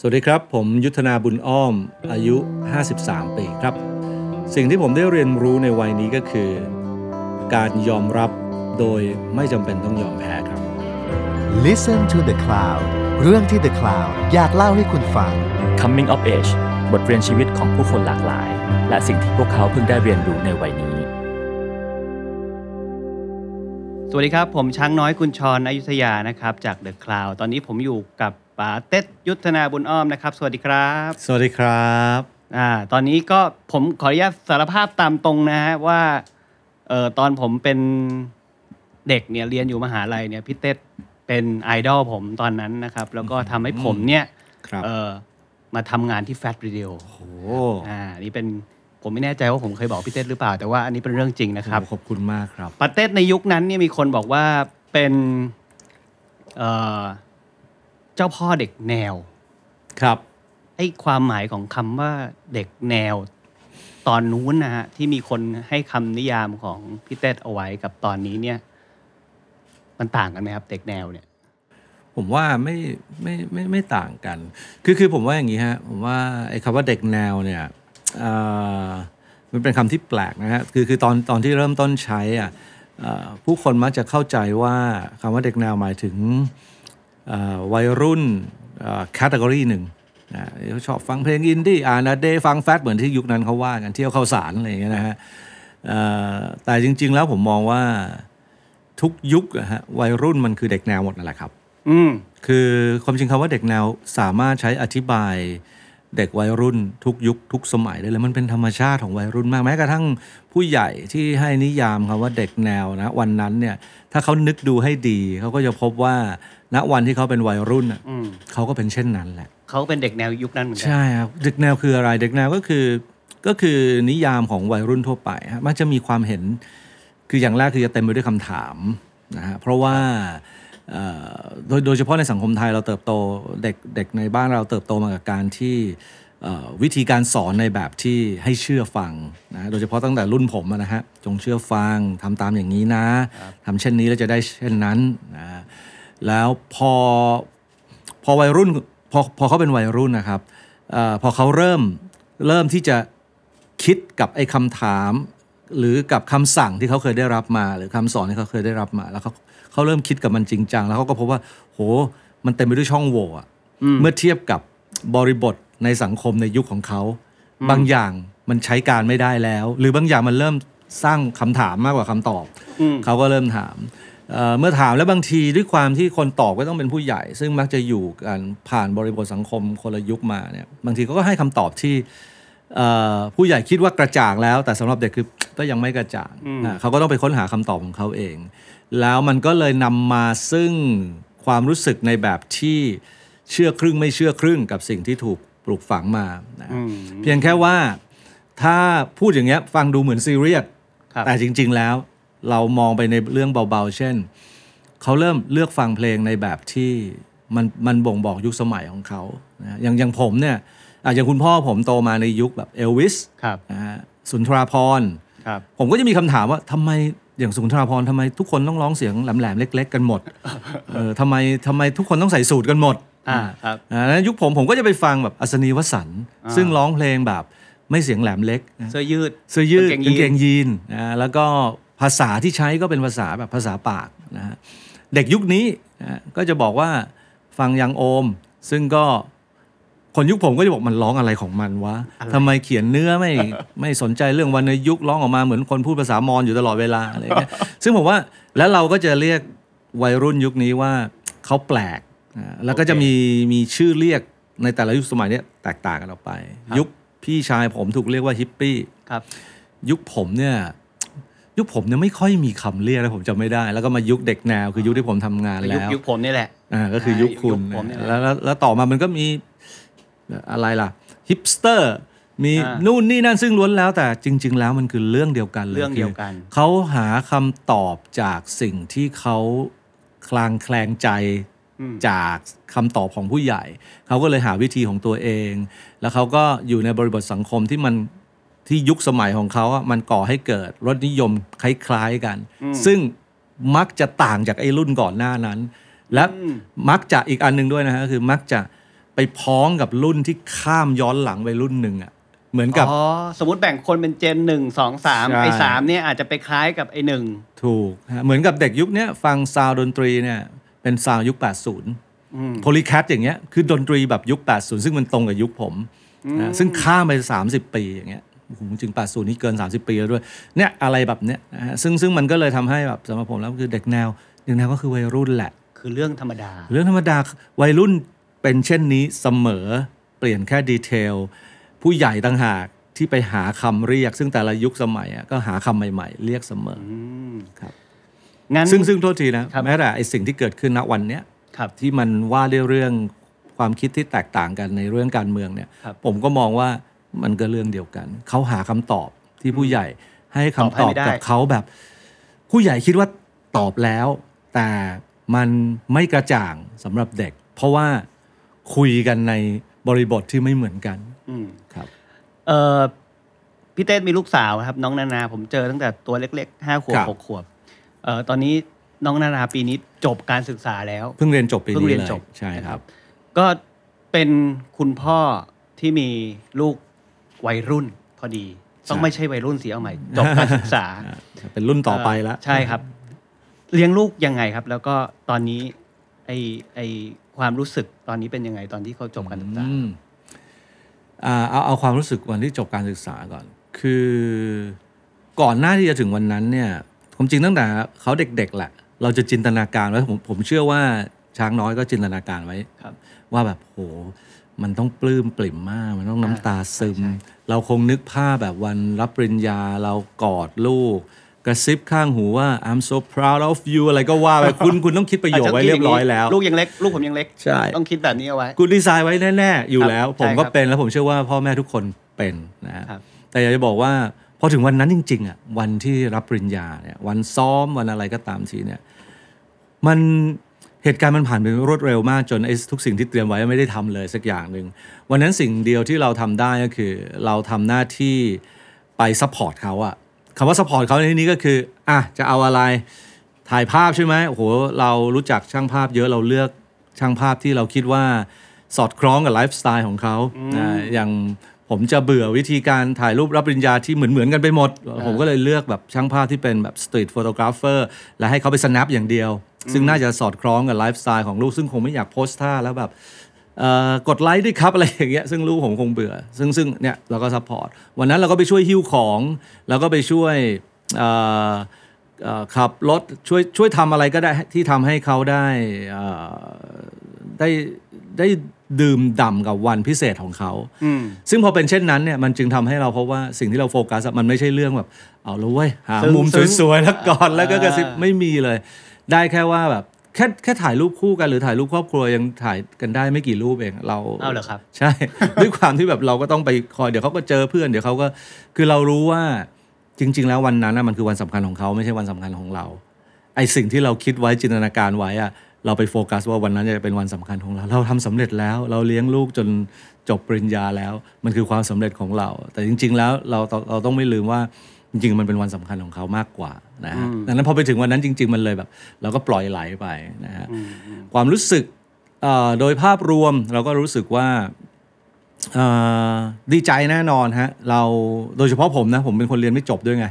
สวัสดีครับ ผมยุทธนาบุญอ้อม อายุ 53 ปีครับ สิ่งที่ผมได้เรียนรู้ในวัยนี้ก็คือ การยอมรับโดยไม่จำเป็นต้องยอมแพ้ครับ Listen to the Cloud เรื่องที่ The Cloud อยากเล่าให้คุณฟัง Coming of Age บทเรียนชีวิตของผู้คนหลากหลาย และสิ่งที่พวกเขาเพิ่งได้เรียนรู้ในวัยนี้ สวัสดีครับ ผมช้างน้อยกุญชรอยุธยานะครับ จากเดอะคลาวตอนนี้ผมอยู่กับ ป๋าเต็ดยุทธนาบุญอ้อมนะครับ สวัสดีครับ สวัสดีครับอ่าตอนนี้ก็ผมขออนุญาตสารภาพตามตรงนะฮะว่าเอ่อตอนผมเป็นเด็กเนี่ยเรียนอยู่มหาลัยเนี่ยพี่เต็ดเป็นไอดอลผมตอนนั้นนะครับ แล้วก็ทำให้ผมเนี่ยครับเอ่อมาทำงานที่แฟ t รี a โอ้โหอ่านี่เป็นผมไม่แน่ใจว่าผมเคยบอกพี่เต้หรือเปล่า แต่ว่าอันนี้เป็นเรื่องจริงนะครับขอบคุณมากครับปาเต้ในยุคนั้นเนี่ยมีคนบอกว่าเป็นเอ่อเจ้าพ่อเด็กแนว ครับ ไอ้ความหมายของคำว่าเด็กแนว ตอนนู้นนะฮะที่มีคนให้คำนิยามของพี่เต้เอาไว้กับตอนนี้เนี่ย มันต่างกันไหมครับ เด็กแนวเนี่ย ผมว่าไม่ไม่ไม่ไม่ต่างกัน คือคือผมว่าอย่างนี้ฮะ ผมว่าไอ้คำว่าเด็กแนวเนี่ยเอ่อมันเป็นคำที่แปลกนะฮะ คือคือตอนตอนที่เริ่มต้นใช้อะเอ่อผู้คนมักจะเข้าใจว่าคำว่าเด็กแนวหมายถึงเอ่อ วัยรุ่น category หนึ่งนะชอบฟังเพลงอินดี้อ่าน a day ฟัง Fat เหมือนที่ยุคนั้นเขาว่ากันเที่ยวข้าวสารอะไรอย่างเงี้ยนะฮะเอ่อแต่จริง ๆ แล้วผมมองว่าทุกยุคอะฮะวัยรุ่นมันคือเด็กแนวหมดนั่นแหละครับ อืมคือความจริงคำว่าเด็กแนวสามารถใช้อธิบายเด็กวัยรุ่นทุกยุคทุกสมัยได้เลยมันเป็นธรรมชาติของวัยรุ่นมากแม้กระทั่งผู้ใหญ่ที่ให้นิยามคำว่าเด็กแนวนะวันนั้นเนี่ยถ้าเขานึกดูให้ดีเขาก็จะพบว่า ณวันที่เขาเป็นวัยรุ่นน่ะอืมเขาก็เป็นเช่นนั้นแหละ เขาเป็นเด็กแนวยุคนั้นเหมือนกั ใช่ครับเด็กแนวคืออะไรเด็กแนวก็คือก็คือนิยามของวัยรุ่นทั่วไปฮะมันจะมีความเห็นคืออย่างแรกคือจะเต็มไปด้วยคำถามนะฮะเพราะว่าเอ่อโดยโดยเฉพาะในสังคมไทยเราเติบโตเด็กเด็กในบ้านเราเติบโตมากับการที่เอ่อวิธีการสอนในแบบที่ให้เชื่อฟังนะโดยเฉพาะตั้งแต่รุ่นผมอะนะฮะจงเชื่อฟังทำตามอย่างนี้นะทำเช่นนี้แล้วจะได้เช่นนั้นนะ แล้วพอพอวัยรุ่นพอพอเขาเป็นวัยรุ่นนะครับเออพอเขาเริ่มเริ่มที่จะคิดกับไอ้คำถาม หรือกับคำสั่งที่เขาเคยได้รับมา หรือคำสอนที่เขาเคยได้รับมา แล้วเขาเขาเริ่มคิดกับมันจริงจังแล้วเขาก็พบว่า โห มันเต็มไปด้วยช่องโหว่อะเมื่อเทียบกับบริบทในสังคมในยุคของเขา บางอย่างมันใช้การไม่ได้แล้ว หรือบางอย่างมันเริ่มสร้างคำถามมากกว่าคำตอบอืมเขาก็เริ่มถาม เอ่อเมื่อถามแล้วบางทีด้วยความที่คนตอบก็ต้องเป็นผู้ใหญ่ ซึ่งมักจะอยู่กันผ่านบริบทสังคมคนละยุคมาเนี่ยบางทีเขาก็ให้คำตอบที่เอ่อผู้ใหญ่คิดว่ากระจ่างแล้ว แต่สำหรับเด็กคือก็ยังไม่กระจ่างอะเขาก็ต้องไปค้นหาคำตอบของเขาเอง แล้วมันก็เลยนำมาซึ่งความรู้สึกในแบบที่เชื่อครึ่งไม่เชื่อครึ่งกับสิ่งที่ถูกปลูกฝังมานะอืมเพียงแค่ว่าถ้าพูดอย่างเงี้ยฟังดูเหมือนซีเรียสครับแต่จริง ๆ แล้ว เรามองไปในเรื่องเบาๆ เช่น เขาเริ่มเลือกฟังเพลงในแบบที่มันมันบ่งบอกยุคสมัยของเขานะอย่างอย่างผมเนี่ยอะอย่างคุณพ่อผมโตมาในยุคแบบเอลวิสครับนะฮะสุนทราพรณ์ครับผมก็จะมีคำถามว่าทำไมอย่างสุนทราพรณ์ทำไมทุกคนต้องร้องเสียงแหลมๆเล็ก ๆ กันหมดเออทำไมทำไมทุกคนต้องใส่สูทกันหมดอ่าครับอ่ายุคผมผมก็จะไปฟังแบบอัศนีวสันต์อ่าซึ่งร้องเพลงแบบไม่เสียงแหลมเล็กนะเสื้อยืดเสื้อยืดกางกางเกเกงงยีนยีนนะแล้วก็ ภาษาที่ใช้ก็เป็นภาษาแบบภาษาปากนะฮะเด็กยุคนี้นะก็จะบอกว่าฟังยังโอม ซึ่งก็คนยุคผมก็จะบอกมันร้องอะไรของมันวะทำไมเขียนเนื้อไม่ไม่สนใจเรื่องวรรณยุกต์ร้องออกมาเหมือนคนพูดภาษามอญอยู่ตลอดเวลาอะไรเงี้ยซึ่งผมว่าแล้วเราก็จะเรียกวัยรุ่นยุคนี้ว่าเขาแปลกนะแล้วก็จะมีมีชื่อเรียกในแต่ละยุคสมัยเนี้ยแตกต่างกันออกไป ยุคพี่ชายผมถูกเรียกว่าฮิปปี้ครับยุคผมเนี่ย ยุคผมเนี่ยไม่ค่อยมีคำเรียกนะผมจำไม่ได้ แล้วก็มายุคเด็กแนวคือยุคที่ผมทำงานยุคแล้วยุคผมนี่แหละอ่าก็คือยุคคุณยุคผมเนี่ยแล้วแล้วแล้วต่อมามันก็มีอะไรล่ะฮิปสเตอร์มีอ่านู่นนี่นั่นซึ่งล้วนแล้วแต่จริง ๆ แล้วมันคือเรื่องเดียวกันเลยเรื่องเดียวกันคือเขาหาคำตอบจากสิ่งที่เขาคลางแคลงใจอืมจากคำตอบของผู้ใหญ่ เขาก็เลยหาวิธีของตัวเอง แล้วเขาก็อยู่ในบริบทสังคมที่มัน ที่ยุคสมัยของเขาอะมันก่อให้เกิดรสนิยมคลคล้ายๆกัน ซึ่งมักจะต่างจากไอ้รุ่นก่อนหน้านั้น และมักจะอีกอันหนึ่งด้วยนะฮะคือมักจะไปพ้องกับรุ่นที่ข้ามย้อนหลังไปรุ่นหนึ่งอะเหมือนกับอ๋อสมมติแบ่งคนเป็น gen หนึ่งสองสามใช่ไอ้สามเนี่ยอาจจะไปคล้ายกับไอ้หนึ่งถูกฮะเหมือนกับเด็กยุคเนี้ยฟัง sound ดนตรีเนี่ยเป็น sound ยุค 80อืม Polycat อย่างเงี้ยคือดนตรีแบบยุค 80 ซึ่งมันตรงกับยุคผมนะซึ่งข้ามไป 30 ปีอย่างเงี้ยโอ้โห จริง80นี่เกิน 30 ปีแล้วด้วยเนี่ยอะไรแบบเนี้ยนะฮะซึ่งซึ่งมันก็เลยทำให้แบบสำหรับผมแล้วคือเด็กแนวเด็กแนวก็คือวัยรุ่นแหละ คือเรื่องธรรมดา เรื่องธรรมดาวัยรุ่นเป็นเช่นนี้เสมอเปลี่ยนแค่ดีเทล ผู้ใหญ่ต่างหากที่ไปหาคำเรียก ซึ่งแต่ละยุคสมัยอะก็หาคำใหม่ๆ เรียกเสมออืมครับ งั้น ซึ่งซึ่งโทษทีนะครับ แม้แต่ไอสิ่งที่เกิดขึ้นณวันเนี้ย ครับ ที่มันว่าด้วยเรื่องความคิดที่แตกต่างกันในเรื่องการเมืองเนี่ย ครับผมก็มองว่า มันก็เรื่องเดียวกัน เขาหาคำตอบที่ผู้ใหญ่ให้คำตตออบบให้ไม่ได้กับเขาแบบ ผู้ใหญ่คิดว่าตอบแล้ว แต่มันไม่กระจ่างสำหรับเด็ก เพราะว่าคุยกันในบริบทที่ไม่เหมือนกันอืมครับเออพี่เต้มีลูกสาวครับ น้องนานา ผมเจอตั้งแต่ตัวเล็กๆห้าขวบครับหกขวบเออตอนนี้น้องนานาปีนี้จบการศึกษาแล้ว เพิ่งเรียนจบปีเพิ่งนี้เรียนเลยจบใช่ครับ ก็เป็นคุณพ่อที่มีลูก วัยรุ่นพอดี ต้องไม่ใช่วัยรุ่นสีเอาใหม่จบการศึกษาอ่าเป็นรุ่นต่อไปแล้วใช่ครับ เลี้ยงลูกยังไงครับ แล้วก็ตอนนี้ไอไอความรู้สึกตอนนี้เป็นยังไงตอนที่เขาจบการศึกษาอืมอ่าเอาเอาความรู้สึกวันที่จบการศึกษาก่อน คือก่อนหน้าที่จะถึงวันนั้นเนี่ยผมจริงตั้งแต่เขาเด็กๆแหละ เราจะจินตนาการไว้ผมผมเชื่อว่าช้างน้อยก็จินตนาการไว้ครับว่าแบบโห มันต้องปลื้มปริ่มมาก มันต้องน้ำตาซึมใช่เราคงนึกภาพแบบวันรับปริญญาเรากอดลูก กระซิบข้างหูว่า I'm so proud of you อะไรก็ว่าไปคุณคุณต้องคิดประโยคไว้เรียบร้อยแล้ว ลูกยังเล็ก ลูกผมยังเล็ก ใช่ ต้องคิดแบบนี้เอาไว้กูดีไซน์ไว้แน่ๆ อยู่แล้วครับผมก็ใช่ครับเป็นแล้วผมเชื่อว่าพ่อแม่ทุกคนเป็นนะฮะครับแต่อยากจะบอกว่าพอถึงวันนั้นจริงๆอะวันที่รับปริญญาเนี่ยวันซ้อมวันอะไรก็ตามทีเนี่ยมัน เหตุการณ์มันผ่านไปรวดเร็วมากจนไอ้ทุกสิ่งที่เตรียมไว้ไม่ได้ทำเลยสักอย่างหนึ่งวันนั้นสิ่งเดียวที่เราทำได้ก็คือ เราทำหน้าที่ไป support เขาอะคำว่า support เขาในที่นี้ก็คืออะจะเอาอะไรถ่ายภาพใช่ไหมโอ้โหเรารู้จักช่างภาพเยอะเราเลือกช่างภาพที่เราคิดว่าสอดคล้องกับไลฟ์สไตล์ของเขาอ่าอย่าง ผมจะเบื่อวิธีการถ่ายรูปรับปริญญาที่เหมือนเหมือนๆกันไปหมด ผมก็เลยเลือกแบบช่างภาพที่เป็นแบบ street photographer และให้เขาไป snap อย่างเดียว ซึ่งน่าจะสอดคล้องกับไลฟ์สไตล์ของลูก ซึ่งคงไม่อยาก pose ท่าแล้วแบบเอ่อกดไลค์ด้วยครับอะไรอย่างเงี้ยซึ่งลูกผมคงเบื่อ ซึ่งซึ่งเนี่ยเราก็ support วันนั้นเราก็ไปช่วยหิ้วของ แล้วก็ไปช่วยเอ่อเอ่อ ขับรถช่วยช่วยทำอะไรก็ได้ที่ทำให้เขาได้เอ่อได้ได้ดื่มด่ำกับวันพิเศษของเขาอืมซึ่งพอเป็นเช่นนั้นเนี่ยมันจึงทำให้เราพบว่าสิ่งที่เราโฟกัสอะมันไม่ใช่เรื่องแบบ เอาแล้วเว้ยหาซึ้งมุมซึ้งสวยๆแล้วก่อนแล้วก็กระซิบอ่าไม่มีเลย ได้แค่ว่าแบบแค่แค่ถ่ายรูปคู่กันหรือถ่ายรูปครอบครัวยังถ่ายกันได้ไม่กี่รูปเองเราเอาเหรอครับ ใช่ ด้วยความที่แบบเราก็ต้องไปคอยเดี๋ยวเขาก็เจอเพื่อนเดี๋ยวเขาก็คือเรารู้ว่า จริง ๆ แล้ววันนั้นน่ะมันคือวันสำคัญของเขาไม่ใช่วันสำคัญของเรา ไอสิ่งที่เราคิดไว้จินตนาการไว้อะเราไปโฟกัสว่าวันนั้นจะเป็นวันสำคัญของเรา เราทำสำเร็จแล้ว เราเลี้ยงลูกจนจบปริญญาแล้ว มันคือความสำเร็จของเรา แต่จริง ๆ แล้วเราเราเราต้องไม่ลืมว่าจริงๆมันเป็นวันสำคัญของเขามากกว่านะฮะดังนั้นพอไปถึงวันนั้นจริง ๆ มันเลยแบบ เราก็ปล่อยไหลไปนะฮะความรู้สึกเอ่อโดยภาพรวมเราก็รู้สึกว่าเอ่อ ดีใจแน่นอนฮะเราโดยเฉพาะผมนะผมเป็นคนเรียนไม่จบด้วยไง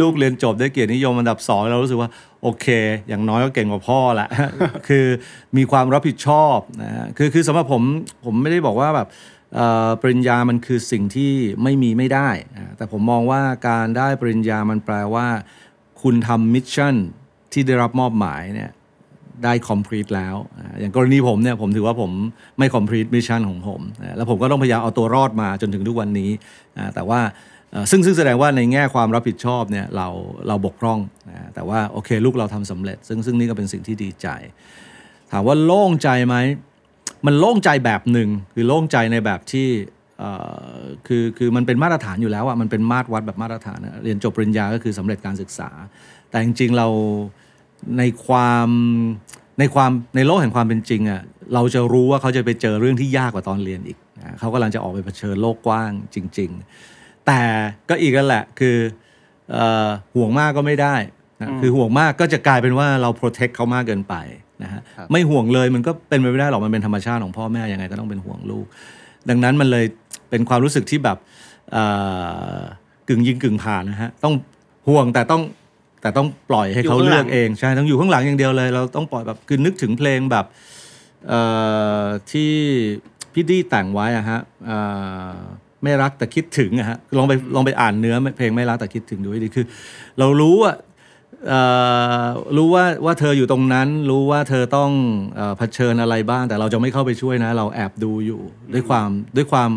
ลูกเรียนจบได้เกียรตินิยมอันดับสองเรารู้สึกว่าโอเค อย่างน้อยก็เก่งกว่าพ่อละคือมีความรับผิดชอบนะฮะคือคือสำหรับผมผมไม่ได้บอกว่าแบบเอ่อปริญญามันคือสิ่งที่ไม่มีไม่ได้อ่าแต่ผมมองว่าการได้ปริญญามันแปลว่า คุณทำมิชชั่นที่ได้รับมอบหมายเนี่ย ได้ complete แล้ว อย่างกรณีผมเนี่ยผมถือว่าผมไม่ complete mission ของผม แล้วผมก็ต้องพยายามเอาตัวรอดมาจนถึงทุกวันนี้ แต่ว่าซึ่งซึ่งแสดงว่าในแง่ความรับผิดชอบเนี่ยเราเราบกพร่องนะแต่ว่าโอเคลูกเราทำสำเร็จ ซึ่งซึ่งนี่ก็เป็นสิ่งที่ดีใจ ถามว่าโล่งใจไหมมันโล่งใจแบบหนึ่งคือโล่งใจในแบบที่คือคือมันเป็นมาตรฐานอยู่แล้วอะมันเป็นมาตรวัดแบบมาตรฐาน เรียนจบปริญญาก็คือสำเร็จการศึกษา แต่จริงๆเรา ในความในความในโลกแห่งความเป็นจริงอะเราจะรู้ว่าเขาจะไปเจอเรื่องที่ยากกว่าตอนเรียนอีกนะเขากำลังจะออกไปเผชิญโลกกว้างจริง ๆ แต่ก็อีกนั่นแหละคือเอ่อห่วงมากก็ไม่ได้นะคือห่วงมากก็จะกลายเป็นว่าเรา protect เขามากเกินไปนะฮะครับไม่ห่วงเลยมันก็เป็นไปไม่ได้หรอกมันเป็นธรรมชาติของพ่อแม่ยังไงก็ต้องเป็นห่วงลูก ดังนั้นมันเลยเป็นความรู้สึกที่แบบเอ่อกึ่งยิงกึ่งผ่านนะฮะต้องห่วงแต่ต้อง แต่ต้องปล่อยให้เขาเลือกเองใช่ต้องอยู่ข้างหลังอย่างเดียวเลย เราต้องปล่อยแบบคือนึกถึงเพลงแบบเอ่อที่พี่ดี้แต่งไว้อะฮะเอ่อไม่รักแต่คิดถึงอะฮะลองไปลองไปอ่านเนื้อเพลงไม่รักแต่คิดถึงดูให้ดีคือ เรารู้ว่าเอ่อรู้ว่าว่าเธออยู่ตรงนั้น รู้ว่าเธอต้องเอ่อเผชิญอะไรบ้าง แต่เราจะไม่เข้าไปช่วยนะ เราแอบดูอยู่ด้วยความด้วยความ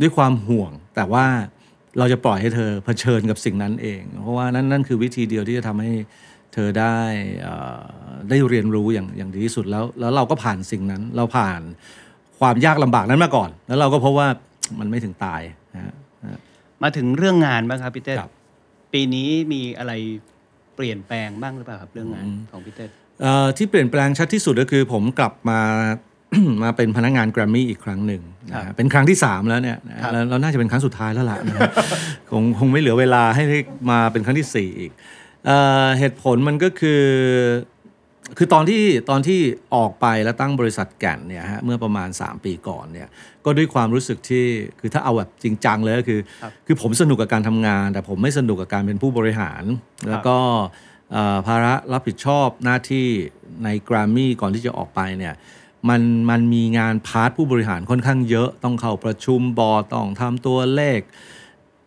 ด้วยความห่วง แต่ว่า เราจะปล่อยให้เธอเผชิญกับสิ่งนั้นเอง เพราะว่านั่นนั่นคือวิธีเดียวที่จะทำให้เธอได้เอ่อได้เรียนรู้อย่างอย่างดีที่สุดแล้วแล้วเราก็ผ่านสิ่งนั้น เราผ่านความยากลำบากนั้นมาก่อน แล้วเราก็พบว่ามันไม่ถึงตายนะฮะมาถึงเรื่องงานบ้างครับพี่เต้ครับปีนี้มีอะไรเปลี่ยนแปลงบ้างหรือเปล่าครับเรื่องงานของพี่เต้เอ่อที่เปลี่ยนแปลงชัดที่สุดก็คือผมกลับมา มาเป็นพนักงานแกรมมี่อีกครั้งหนึ่งนะฮะเป็นครั้งที่ 3 แล้วเนี่ยนะฮะแล้วแล้วน่าจะเป็นครั้งสุดท้ายแล้วล่ะนะฮะคงคงไม่เหลือเวลาให้ได้มาเป็นครั้งที่ 4 อีกเอ่อเหตุผลมันก็คือคือตอนที่ตอนที่ออกไปแล้วตั้งบริษัทแก่นเนี่ยฮะเมื่อประมาณ 3 ปีก่อนเนี่ยก็ด้วยความรู้สึกที่คือถ้าเอาแบบจริงจังเลยก็คือคือผมสนุกกับการทำงาน แต่ผมไม่สนุกกับการเป็นผู้บริหาร แล้วก็เอ่อภาระรับผิดชอบหน้าที่ในแกรมมี่ก่อนที่จะออกไปเนี่ย มันมันมีงานพาร์ทผู้บริหารค่อนข้างเยอะต้องเข้าประชุมบอร์ดต้องทำตัวเลข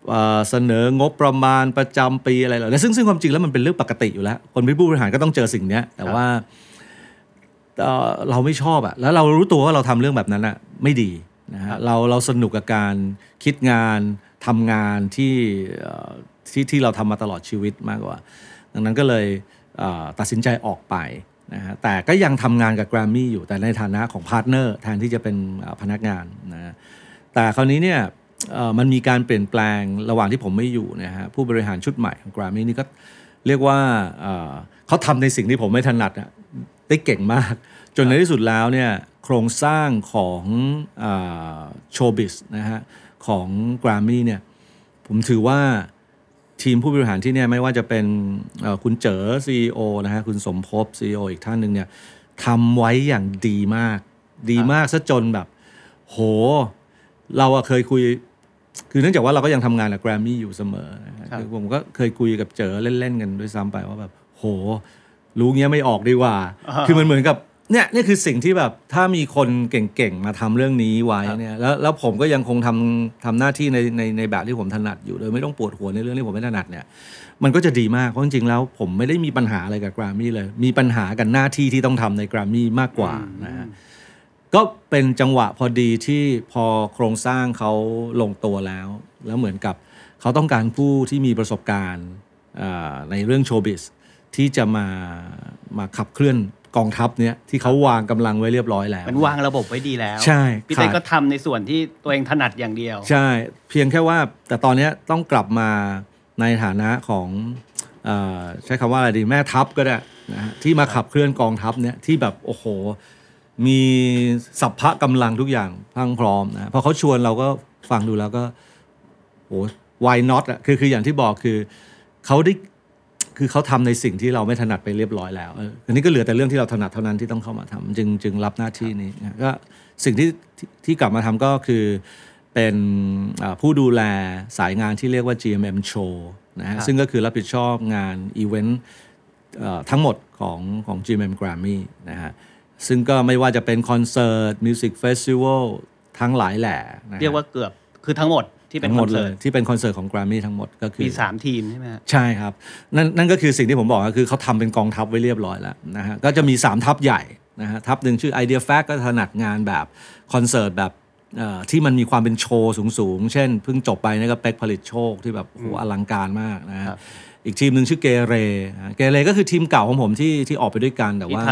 เอ่อเสนองบประมาณประจำปีอะไรเหล่านี้ซึ่งซึ่งความจริงแล้วมันเป็นเรื่องปกติอยู่แล้ว คนเป็นผู้บริหารก็ต้องเจอสิ่งเนี้ยแต่ว่าเอ่อเราไม่ชอบอะแล้วเรารู้ตัวว่าเราทำเรื่องแบบนั้นอะไม่ดีนะฮะเราเราสนุกกับการคิดงานทำงานที่เอ่อที่ที่เราทำมาตลอดชีวิตมากกว่า ดังนั้นก็เลยเอ่อตัดสินใจออกไป นะฮะแต่ก็ยังทำงานกับแกรมมี่อยู่แต่ในฐานะของ partner แทนที่จะเป็นพนักงานนะฮะแต่คราวนี้เนี่ยมันมีการเปลี่ยนแปลงระหว่างที่ผมไม่อยู่นะฮะผู้บริหารชุดใหม่ของ Grammy นี่ก็เรียกว่าเขาทำในสิ่งที่ผมไม่ถนัดอะได้เก่งมาก จนในที่สุดแล้วเนี่ยโครงสร้างของ show biz นะฮะของ Grammy เนี่ยผมถือว่า ทีมผู้บริหารที่เนี่ยไม่ว่าจะเป็นเอ่อคุณเจ๋อ CEO นะฮะคุณสมภพ CEO อีกท่านหนึ่งเนี่ยทำไว้อย่างดีมาก ดีมากซะจนแบบ โห เราอะเคยคุย คือเนื่องจากว่าเราก็ยังทำงานกับแกรมมี่อยู่เสมอนะฮะครับคือผมก็เคยคุยกับเจอเล่น ๆ กันด้วยซ้ำไปว่าแบบ โห รู้เงี้ยไม่ออกดีกว่า คือมันเหมือนกับ เนี่ยนี่คือสิ่งที่แบบถ้ามีคนเก่งๆมาทำเรื่องนี้ไว้เนี่ยแล้วแล้วผมก็ยังคงทำทำหน้าที่ในในในแบบที่ผมถนัดอยู่โดยไม่ต้องปวดหัวในเรื่องที่ผมไม่ถนัดเนี่ย มันก็จะดีมากเพราะจริงๆแล้ว ผมไม่ได้มีปัญหาอะไรกับแกรมมี่เลย มีปัญหากับหน้าที่ที่ต้องทำในแกรมมี่มากกว่านะฮะก็เป็นจังหวะพอดีที่พอโครงสร้างเขาลงตัวแล้ว แล้วเหมือนกับเขาต้องการผู้ที่มีประสบการณ์อ่าในเรื่องโชว์บิสที่จะมามาขับเคลื่อน กองทัพเนี้ยที่เขาวางกำลังไว้เรียบร้อยแล้ว มันวางระบบไว้ดีแล้ว ใช่พี่เต้ขาดก็ทำในส่วนที่ตัวเองถนัดอย่างเดียว ใช่ เพียงแค่ว่าแต่ตอนเนี้ยต้องกลับมาในฐานะของเออใช้คำว่าอะไรดีแม่ทัพก็ได้นะฮะที่มาขับเคลื่อนกองทัพเนี่ยที่แบบโอ้โห มีสัพพะกำลังทุกอย่างพรังพร้อมนะพอเขาชวนเราก็ฟังดูแล้วก็โอ้ why not อะคือคืออย่างที่บอกคือเขาได้ คือเขาทำในสิ่งที่เราไม่ถนัดไปเรียบร้อยแล้วเอออันนี้ก็เหลือแต่เรื่องที่เราถนัดเท่านั้นที่ต้องเข้ามาทำจึงจึงรับหน้าที่นี้นะก็สิ่งที่ที่ที่กลับมาทำก็คือเป็นอ่าผู้ดูแลสายงานที่เรียกว่า GMM Show นะฮะครับซึ่งก็คือรับผิดชอบงานอีเวนต์เอ่อทั้งหมดของของ GMM Grammy นะฮะซึ่งก็ไม่ว่าจะเป็นคอนเสิร์ต music festival ทั้งหลายแหล่นะฮะเรียกว่าเกือบคือทั้งหมด ที่เป็นทั้งหมดเลเสิร์ตที่เป็นคอนเสิร์ตของ Grammy ทั้งหมดก็คือมีสามทีมใช่ไหมฮะใช่ครับ นั่นนั่นก็คือสิ่งที่ผมบอกก็คือเขาทำเป็นกองทัพไว้เรียบร้อยแล้วนะฮะก็จะมี 3 ทัพใหญ่นะฮะทัพหนึ่งชื่อ Idea Fact ก็ถนัดงานแบบคอนเสิร์ตแบบเอ่อที่มันมีความเป็นโชว์สูงๆ เช่นเพิ่งจบไปนี่ก็เป็กผลิตโชคที่แบบโอ้โหอลังการมากนะฮะครับ อีกทีมหนึ่งชื่อเกเรนะฮะเกเรก็คือทีมเก่าของผมที่ที่ออกไปด้วยกันแต่ที่ว่าท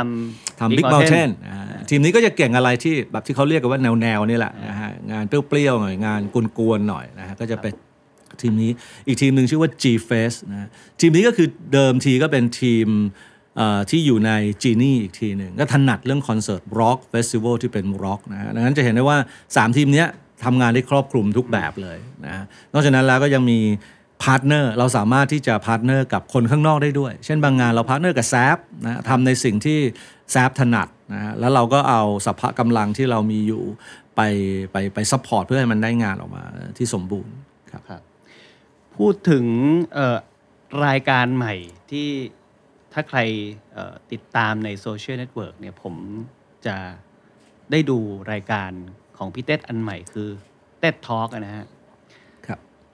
ทำ Big Mountain อ่าทีมนี้ก็จะเก่งอะไรที่แบบที่เขาเรียกกันว่าแนวแนวๆนี่แหละนะฮะงานเปรี้ยวๆหน่อยงานกวนๆหน่อยนะฮะก็จะเป็นทีมนี้อีกทีมหนึ่งชื่อว่า G Face นะฮะทีมนี้ก็คือเดิมทีก็เป็นทีมเอ่อที่อยู่ใน Genie อีกทีหนึ่งก็ถนัดเรื่องคอนเสิร์ต rock festival ที่เป็นร็อกนะฮะดังนั้นจะเห็นได้ว่า 3 ทีมเนี้ยทำงานได้ครอบคลุมทุกแบบเลยนะฮะนอกจากนั้นแล้วก็ยังมี partner เราสามารถที่จะ partner กับคนข้างนอกได้ด้วย เช่นบางงานเรา partner กับแซฟนะทำในสิ่งที่แซฟถนัดนะฮะแล้วเราก็เอาสรรพกำลังที่เรามีอยู่ไปไปไป support เพื่อให้มันได้งานออกมาที่สมบูรณ์ครับครับ พูดถึงรายการใหม่ที่ถ้าใครติดตามใน social network เนี่ยผมจะได้ดูรายการของพี่เต็ดอันใหม่คือเต็ดทอล์กนะฮะ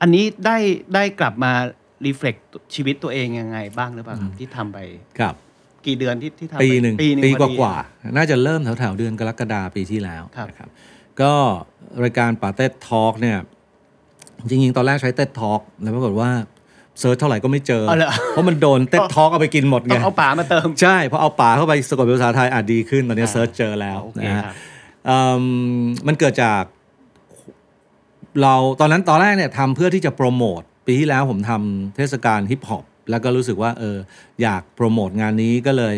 อันนี้ได้ได้กลับมา reflect ชีวิตตัวเองยังไงบ้างหรือเปล่าครับที่ทำไปครับ กี่เดือนที่ที่ทำไปีหนึ่งปีหนึ่งปีพกอดีว่าน่าจะเริ่มแถวๆเดือนกรกฎาปีที่แล้วครับ นะครับ ก็รายการป๋าเต็ดทอล์กเนี่ย จริงๆ ตอนแรกใช้เต็ดทอล์กแล้วปรากฏว่า search เท่าไหร่ก็ไม่เจอ อ้าวเหรอ เพราะมันโดน TED Talk เอาไปกินหมดไง ต้องเอาป๋ามาเติม ใช่เพราะเอาป๋าเข้าไปสะกดเป็นภาษาไทยอาจดีขึ้น ตอนนี้อ่า search เจอแล้วโอเคนะฮะครับ เอิ่มมันเกิดจาก เราตอนนั้นตอนแรกเนี่ยทำเพื่อที่จะโปรโมทปีที่แล้วผมทำเทศกาลฮิปฮอปแล้วก็รู้สึกว่าเอออยากโปรโมทงานนี้ก็เลย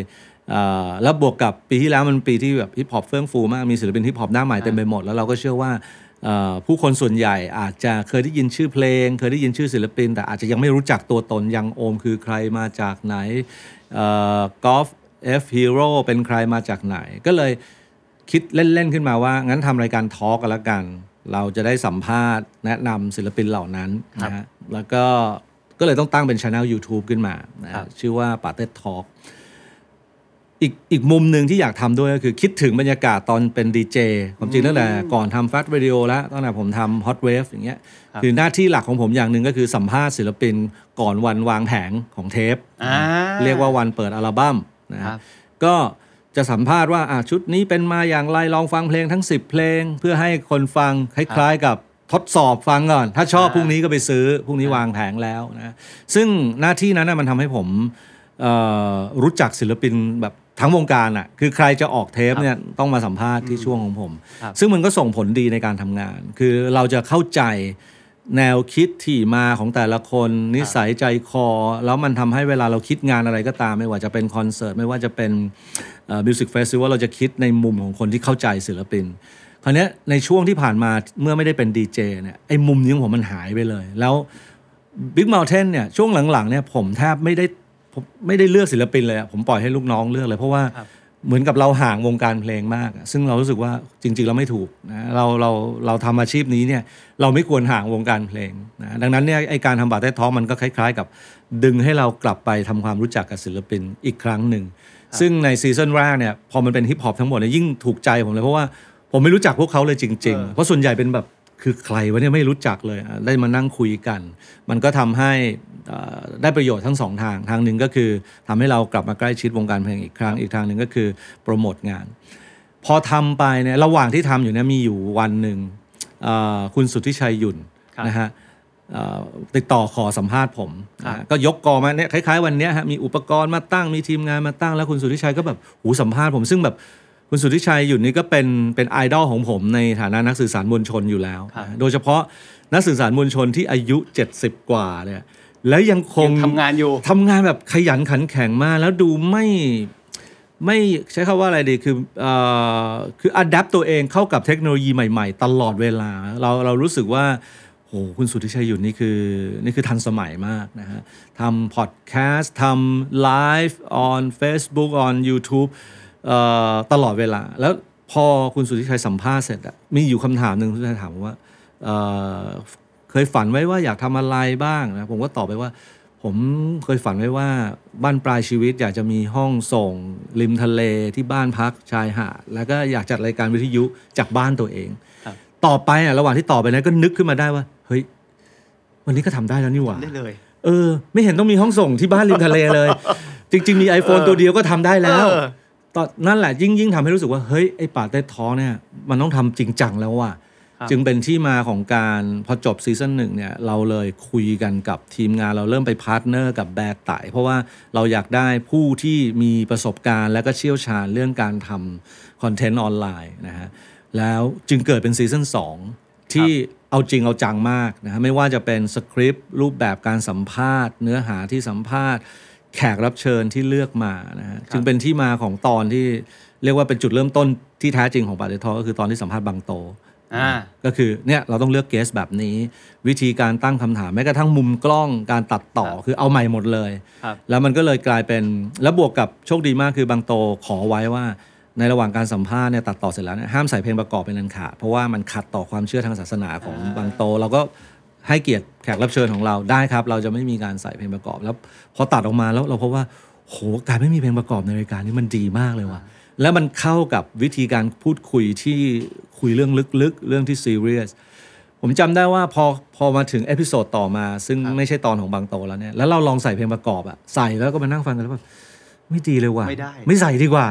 เอ่อแล้วบวกกับปีที่แล้วมันปีที่แบบฮิปฮอปเฟื่องฟูมากมีศิลปินฮิปฮอปหน้าใหม่เต็มไปหมดแล้วเราก็เชื่อว่าเอ่อผู้คนส่วนใหญ่อาจจะเคยได้ยินชื่อเพลง เคยได้ยินชื่อศิลปิน แต่อาจจะยังไม่รู้จักตัวตน Youngohm คือใครมาจากไหนกอล์ฟ F.HERO เป็นใครมาจากไหน ก็เลยคิดเล่น ๆ ขึ้นมาว่า งั้นทำรายการ talk กันละกัน เราจะได้สัมภาษณ์แนะนำศิลปินเหล่านั้นครับนะฮะแล้วก็ก็เลยต้องตั้งเป็นช anel YouTube ขึ้นมานะครัฮะบชื่อว่าปาเต้ทอล์กอีกอีกมุมหนึ่งที่อยากทำด้วยก็คือคิดถึงบรรยากาศตอนเป็นดีเจผมจริงตั้งแต่ก่อนทำฟัสวิดีโอแล้วตั้งแต่ผมทำฮอตเวฟอย่างเงี้ยคือหน้าที่หลักของผมอย่างหนึ่งก็คือสัมภาษณ์ศิลปินก่อนวันวางแผงของเทปอ่าเรียกว่าวันเปิดอัลบั้มนะครัฮะบก็ จะสัมภาษณ์ว่าอะชุดนี้เป็นมาอย่างไรลองฟังเพลงทั้ง 10 เพลง เพื่อให้คนฟังคล้ายๆกับทดสอบฟังก่อน ถ้าชอบอ่าพรุ่งนี้ก็ไปซื้อพรุ่งนี้วางแผงแล้วนะซึ่งหน้าที่นั้นนะมันทำให้ผมเอ่อรู้จักศิลปินแบบทั้งวงการอะคือใครจะออกเทปเนี่ยต้องมาสัมภาษณ์ที่ช่วงของผมครับซึ่งมันก็ส่งผลดีในการทำงาน คือเราจะเข้าใจ แนวคิดที่มาของแต่ละคน นิสัยใจคอ แล้วมันทำให้เวลาเราคิดงานอะไรก็ตาม ไม่ว่าจะเป็นคอนเสิร์ต ไม่ว่าจะเป็น music festival เราจะคิดในมุมของคนที่เข้าใจศิลปินคราวเนี้ยในช่วงที่ผ่านมาเมื่อไม่ได้เป็นดีเจเนี่ยไอ้มุมนี้ของผมมันหายไปเลย แล้ว Big Mountain เนี่ยช่วงหลังๆเนี่ยผมแทบไม่ได้ผมไม่ได้เลือกศิลปินเลยอะผมปล่อยให้ลูกน้องเลือกเลย เพราะว่าครับ เหมือนกับเราห่างวงการเพลงมากอะซึ่งเรารู้สึกว่าจริง ๆ เราไม่ถูกนะเราเราเราทำอาชีพนี้เนี่ยเราไม่ควรห่างวงการเพลงนะดังนั้นเนี่ยไอการทำบาร์เต้ท้องมันก็คล้าย ๆ กับ ดึงให้เรากลับไปทำความรู้จักกับศิลปินอีกครั้งหนึ่ง ซึ่งในซีซั่นแรกเนี่ยพอมันเป็นฮิปฮอปทั้งหมดเนี่ยยิ่งถูกใจผมเลยเพราะว่าผมไม่รู้จักพวกเขาเลยจริงเออๆเพราะส่วนใหญ่เป็นแบบคือใครวะเนี่ยไม่รู้จักเลยอะได้มานั่งคุยกัน มันก็ทำให้เอ่อ ได้ประโยชน์ทั้งสองทาง ทางหนึ่งก็คือทำให้เรากลับมาใกล้ชิดวงการเพลงอีกครั้ง อีกทางหนึ่งก็คือโปรโมทงาน พอทำไปเนี่ยระหว่างที่ทำอยู่เนี่ยมีอยู่วันหนึ่งเอ่อคุณสุทธิชัยหยุ่นครับนะฮะเอ่อติดต่อขอสัมภาษณ์ผมครับนะฮะก็ยกกองมาเนี่ยคล้ายๆวันเนี้ยฮะมีอุปกรณ์มาตั้งมีทีมงานมาตั้ง แล้วคุณสุทธิชัยก็แบบหูสัมภาษณ์ผมซึ่งแบบคุณสุทธิชัยหยุ่นนี่ก็เป็นเป็นไอดอลของผมในฐานะนักสื่อสารมวลชนอยู่แล้วครับนะโดยเฉพาะนักสื่อสารมวลชนที่อายุ 70 กว่าเนี่ย แล้วยังคงยังทำงานอยู่ทำงานแบบขยันขันแข็งมากแล้วดูไม่ไม่ใช้คำว่าอะไรดีคือเอ่อคืออัดแอปตัวเองเข้ากับเทคโนโลยีใหม่ๆ ตลอดเวลา เราเรารู้สึกว่าโหคุณสุทธิชัยหยุ่นนี่คือนี่คือทันสมัยมากนะฮะทำพอดแคสต์ทำไลฟ์ on Facebook on YouTube เอ่อตลอดเวลา แล้วพอคุณสุทธิชัยสัมภาษณ์เสร็จอะมีอยู่คำถามหนึ่งคุณสุทธิชัยถามผมว่าเอ่อ เคยฝันไว้ว่าอยากทำอะไรบ้างนะผมก็ตอบไปว่า ผมเคยฝันไว้ว่าบ้านปลายชีวิต อยากจะมีห้องส่ง ริมทะเลที่บ้านพักชายหาดแล้วก็อยากจัดรายการวิทยุจากบ้านตัวเองครับต่อไปอะระหว่างที่ต่อไปนั้นก็นึกขึ้นมาได้ว่า เฮ้ย วันนี้ก็ทำได้แล้วนี่หว่าได้เลย เออ ไม่เห็นต้องมีห้องส่งที่บ้านริมทะเลเลย จริง ๆ มี iPhone ตัวเดียวก็ทำได้แล้วเออตอนนั่นแหละยิ่งยิ่งทำให้รู้สึกว่าเฮ้ยไอ้ป๋าเต็ดทอล์กเนี่ย มันต้องทำจริงจังแล้วว่ะครับ จึงเป็นที่มาของการพอจบ season หนึ่งเนี่ยเราเลยคุยกันกับทีมงานเราเริ่มไป partner กับแบไต๋เพราะว่าเราอยากได้ผู้ที่มีประสบการณ์ และก็เชี่ยวชาญเรื่องการทำ content ออนไลน์นะฮะแล้วจึงเกิดเป็น season 2ที่เอาจริงเอาจังมากนะฮะไม่ว่าจะเป็นสคริปต์รูปแบบการสัมภาษณ์ เนื้อหาที่สัมภาษณ์ แขกรับเชิญที่เลือกมานะฮะจึงเป็นที่มาของตอนที่เรียกว่าเป็นจุดเริ่มต้นที่แท้จริงของป๋าเต็ดทอล์กก็คือตอนที่สัมภาษณ์บังโตอ่า ก็คือเนี่ยเราต้องเลือก guest แบบนี้ วิธีการตั้งคำถามแม้กระทั่งมุมกล้องการตัดต่อครับคือเอาใหม่หมดเลยครับแล้วมันก็เลยกลายเป็นแล้วบวกกับโชคดีมากคือบางโตขอไว้ว่าในระหว่างการสัมภาษณ์เนี่ยตัดต่อเสร็จแล้วเนี่ยห้ามใส่เพลงประกอบเป็นอันขาดเพราะว่ามันขัดต่อความเชื่อทางศาสนาของอ่าบางโตเราก็ให้เกียรติแขกรับเชิญของเราได้ครับ เราจะไม่มีการใส่เพลงประกอบ แล้วพอตัดออกมาแล้วเราพบว่าโหการไม่มีเพลงประกอบในรายการนี้มันดีมากเลยว่ะ แล้วมันเข้ากับวิธีการพูดคุยที่คุยเรื่องลึกๆ เรื่องที่ซีเรียสผมจำได้ว่าพอพอมาถึง episode ต่อมา ซึ่งครับไม่ใช่ตอนของบังโตแล้วเนี่ยแล้วเราลองใส่เพลงประกอบอะใส่แล้วก็มานั่งฟังกันแล้วแบบไม่ดีเลยว่ะไม่ได้ไม่ใส่ดีกว่า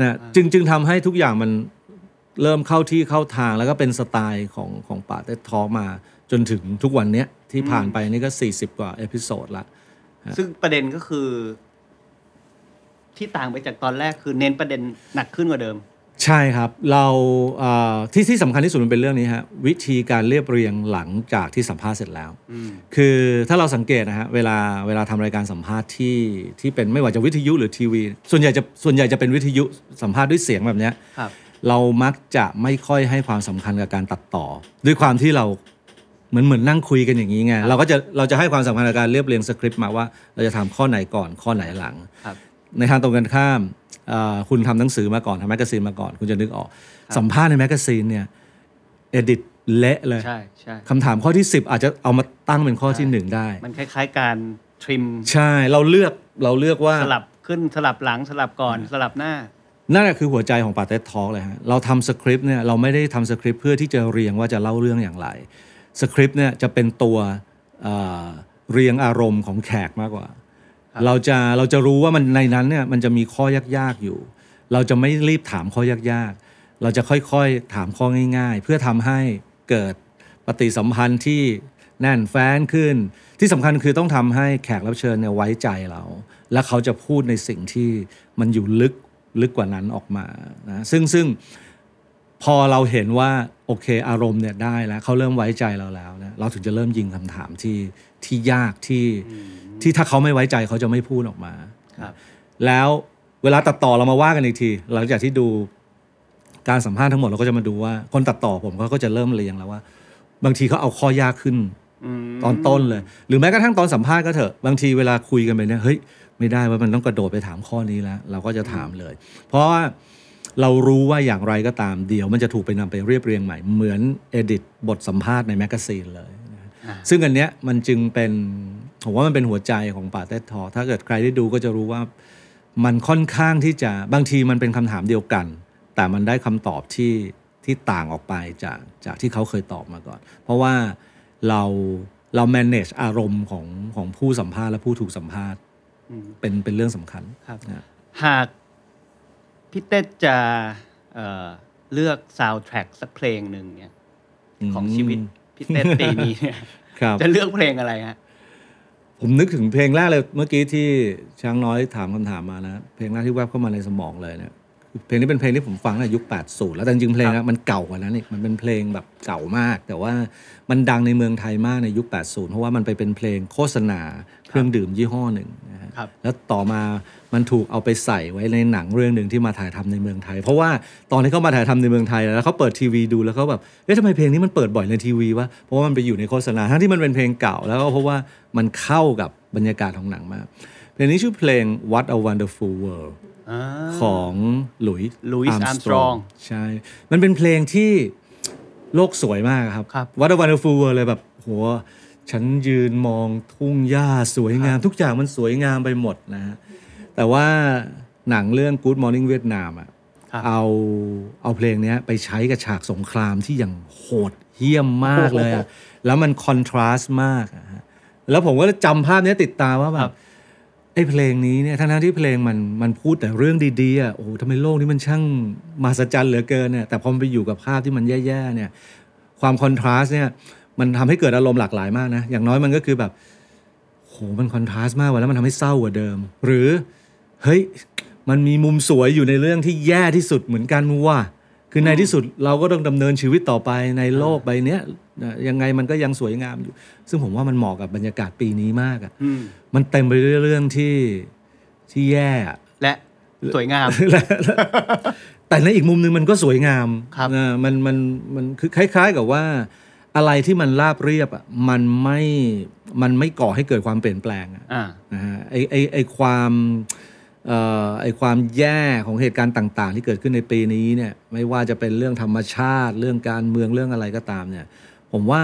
นะจึงจึงทำให้ทุกอย่างมันเริ่มเข้าที่เข้าทางแล้วก็เป็นสไตล์ของของป๋าเต็ดทอล์กมาจนถึงทุกวันเนี้ยที่ผ่านไปนี่ก็ 40 กว่า episode ละซึ่งประเด็นก็คือ ที่ต่างไปจากตอนแรกคือเน้นประเด็นหนักขึ้นกว่าเดิม ใช่ครับเราเอ่อที่ที่สำคัญที่สุดมันเป็นเรื่องนี้ฮะวิธีการเรียบเรียงหลังจากที่สัมภาษณ์เสร็จแล้วอืมคือถ้าเราสังเกตนะฮะเวลาเวลาทำรายการสัมภาษณ์ที่ที่เป็นไม่ว่าจะวิทยุหรือทีวี ส่วนใหญ่จะส่วนใหญ่จะเป็นวิทยุสัมภาษณ์ด้วยเสียงแบบเนี้ยครับเรามักจะไม่ค่อยให้ความสำคัญกับการตัดต่อ ด้วยความที่เราเหมือนเหมือนนั่งคุยกันอย่างนี้ไงเราก็จะเราจะให้ความสำคัญกับการเรียบเรียงสคริปต์มาว่า เราจะทำข้อไหนก่อนข้อไหนหลังครับ ในทางตรงกันข้ามเอ่อคุณทำหนังสือมาก่อนทำ magazine มาก่อน คุณจะนึกออก สัมภาษณ์ใน magazine เนี่ย edit เละเลยใช่ใช่คำถามข้อที่ 10 อาจจะเอามาตั้งเป็นข้อที่หนึ่งได้ มันคล้ายๆการ trim ใช่เราเลือกเราเลือกว่าสลับขึ้นสลับหลังสลับก่อนสลับหน้า นั่นแหละคือหัวใจของป๋าเต็ดทอล์กเลยฮะเราทำสคริปต์เนี่ยเราไม่ได้ทำสคริปต์เพื่อที่จะเรียงว่าจะเล่าเรื่องอย่างไรสคริปต์เนี่ยจะเป็นตัวเอ่อเรียงอารมณ์ของแขกมากกว่าครับ เราจะเราจะรู้ว่ามันในนั้นเนี่ยมันจะมีข้อยากๆอยู่ เราจะไม่รีบถามข้อยากๆ เราจะค่อยๆถามข้อง่าย ๆ เพื่อทำให้เกิดปฏิสัมพันธ์ที่แน่นแฟ้นขึ้น ที่สำคัญคือต้องทำให้แขกรับเชิญเนี่ยไว้ใจเรา และเขาจะพูดในสิ่งที่มันอยู่ลึกลึกกว่านั้นออกมานะซึ่งซึ่งพอเราเห็นว่าโอเคอารมณ์เนี่ยได้แล้วเขาเริ่มไว้ใจเราแล้วนะเราถึงจะเริ่มยิงคำถามที่ที่ยากที่ ที่ถ้าเขาไม่ไว้ใจเขาจะไม่พูดออกมาครับ แล้วเวลาตัดต่อเรามาว่ากันอีกที หลังจากที่ดูการสัมภาษณ์ทั้งหมดเราก็จะมาดูว่า คนตัดต่อผมเขาก็จะเริ่มเรียงแล้วว่า บางทีเขาเอาข้อยากขึ้นอืมตอนต้นเลย หรือแม้กระทั่งตอนสัมภาษณ์ก็เถอะบางทีเวลาคุยกันไปเนี่ยเฮ้ยไม่ได้ว่ามันต้องกระโดดไปถามข้อนี้แล้วเราก็จะถามเลย เพราะว่าเรารู้ว่าอย่างไรก็ตามเดี๋ยวมันจะถูกไปนำไปเรียบเรียงใหม่ เหมือน edit บทสัมภาษณ์ใน magazine เลยนะอ่าซึ่งอันเนี้ยมันจึงเป็น ผมว่ามันเป็นหัวใจของป๋าเต็ดทอล์ก ถ้าเกิดใครได้ดูก็จะรู้ว่ามันค่อนข้างที่จะบางทีมันเป็นคำถามเดียวกัน แต่มันได้คำตอบที่ที่ต่างออกไปจากจากที่เขาเคยตอบมาก่อน เพราะว่าเราเรา manage อารมณ์ของของผู้สัมภาษณ์และผู้ถูกสัมภาษณ์อืมเป็นเป็นเรื่องสำคัญครับนะหากพี่เต้จะเอ่อเลือกซาว d t ท a c k สักเพลงหนึ่งเนี่ยของชีวิตพี่เต้ปีนี้เนี่ยครับจะเลือกเพลงอะไรฮะ ผมนึกถึงเพลงแรกเลยเมื่อกี้ที่ช้างน้อยถามคำถามมานะเพลงแรกที่แวบเข้ามาในสมองเลยเนี่ยคือเพลงนี้เป็นเพลงที่ผมฟังในยุค 80 แล้วแต่จริงๆเพลงนะมันเก่ากว่านั้นอีกมันเป็นเพลงแบบเก่ามาก แต่ว่ามันดังในเมืองไทยมากในยุค 80 เพราะว่ามันไปเป็นเพลงโฆษณาเครื่องดื่มยี่ห้อหนึ่งนะฮะ ครับแล้วต่อมามันถูกเอาไปใส่ไว้ในหนังเรื่องหนึ่งที่มาถ่ายทำในเมืองไทย เพราะว่าตอนที่เขามาถ่ายทำในเมืองไทยแล้วเขาเปิดทีวีดูแล้วเขาแบบเอ๊ะทำไมเพลงนี้มันเปิดบ่อยในทีวีวะเพราะว่ามันไปอยู่ในโฆษณาทั้งที่มันเป็นเพลงเก่า แล้วก็เพราะว่ามันเข้ากับบรรยากาศของหนังมากเพลงนี้ชื่อเพลง What a Wonderful World อ่าของหลุย Louis Armstrong ใช่ มันเป็นเพลงที่โลกสวยมากครับครับ What a Wonderful World เลยแบบโห ฉันยืนมองทุ่งหญ้าสวยงาม ทุกอย่างมันสวยงามไปหมดนะฮะแต่ว่าหนังเรื่อง Good Morning Vietnam อะครับเอาเอาเพลงเนี้ยไปใช้กับฉากสงครามที่อย่างโหดเหี้ยมมากเลยอะแล้วมันคอนทราสต์มากอะฮะแล้วผมก็จำภาพเนี้ยติดตาว่าแบครับบไอ้เพลงนี้เนี่ยทั้งๆที่เพลงมันมันพูดแต่เรื่องดีๆอะโอ้โหทำไมโลกนี้มันช่างมหัศจรรย์เหลือเกินเนี่ยแต่พอมันไปอยู่กับภาพที่มันแย่ๆเนี่ยความคอนทราสต์เนี่ย มันทำให้เกิดอารมณ์หลากหลายมากนะ อย่างน้อยมันก็คือแบบโหมันคอนทราสต์มากว่ะแล้วมันทำให้เศร้ากว่าเดิม หรือเฮ้ยมันมีมุมสวยอยู่ในเรื่องที่แย่ที่สุดเหมือนกันว่ะคือในที่สุดเราก็ต้องดำเนินชีวิตต่อไปในโลกใบเนี้ยนะยังไงมันก็ยังสวยงามอยู่ ซึ่งผมว่ามันเหมาะกับบรรยากาศปีนี้มากอะอืมมันเต็มไปด้วยเรื่องที่ที่แย่อะและสวยงามและแต่ในอีกมุมหนึ่งมันก็สวยงามครับนะมันมันมันคือคล้าย ๆ กับว่า อะไรที่มันราบเรียบอะมันไม่มันไม่ก่อให้เกิดความเปลี่ยนแปลงอะอ่า นะฮะไอไอไอความเอ่อไอความแย่ของเหตุการณ์ต่าง ๆ ที่เกิดขึ้นในปีนี้เนี่ยไม่ว่าจะเป็นเรื่องธรรมชาติ เรื่องการเมืองเรื่องอะไรก็ตามเนี่ยผมว่า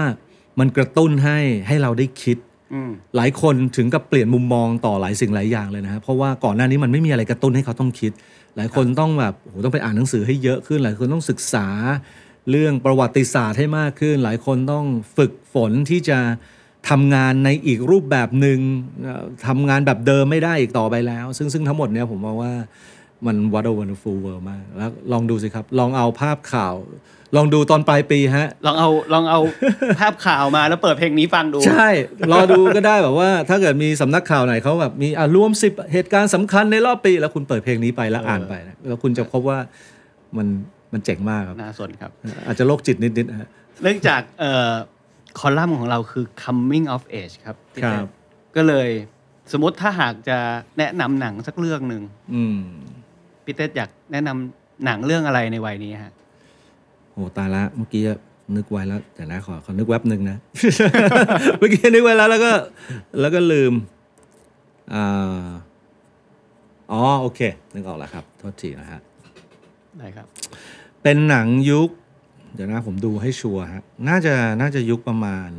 มันกระตุ้นให้ให้เราได้คิด อืม หลายคนถึงกับเปลี่ยนมุมมองต่อหลายสิ่งหลายอย่างเลยนะฮะเพราะว่าก่อนหน้านี้มันไม่มีอะไรกระตุ้นให้เขาต้องคิด หลายคนต้องแบบโอ้โหต้องไปอ่านหนังสือให้เยอะขึ้น หลายคนต้องศึกษา เรื่องประวัติศาสตร์ให้มากขึ้น หลายคนต้องฝึกฝนที่จะทำงานในอีกรูปแบบหนึ่งเอ่อทำงานแบบเดิมไม่ได้อีกต่อไปแล้ว ซึ่งซึ่งทั้งหมดเนี้ยผมมองว่ามัน what a wonderful world มาก แล้วลองดูสิครับ ลองเอาภาพข่าว ลองดูตอนปลายปีฮะ ลองเอาลองเอาภาพข่าวมาแล้วเปิดเพลงนี้ฟังดู ใช่ รอดูก็ได้แบบว่า ถ้าเกิดมีสำนักข่าวไหนเขาแบบมีอะรวมสิบเหตุการณ์สำคัญในรอบปี แล้วคุณเปิดเพลงนี้ไปแล้วเอออ่อ่านไปนะแล้วคุณจะพบว่ามัน มันเจ๋งมากครับน่าสนครับ อาจจะโรคจิตนิดๆนะฮะเนื่องจากเอ่อคอลัมน์ของเราคือ coming of age ครับพี่ครัเต้บก็เลยสมมติถ้าหากจะแนะนำหนังสักเรื่องหนึ่งอืมพี่เต้อยากแนะนำหนังเรื่องอะไรในวัยนี้ฮะโหตายละเมื่อกี้นึกไว้แล้วแต่นะขอขอนึกแวบหนึ่งนะเมื่อกี้นึกไว้แล้วแล้วก็ แล้วก็ลืมอ่าอ๋อโอเค นึกออกแล้วครับ โทษทีนะฮะได้ครับ เป็นหนังยุค เดี๋ยวนะผมดูให้ชัวร์ฮะน่าจะน่าจะยุคประมาณ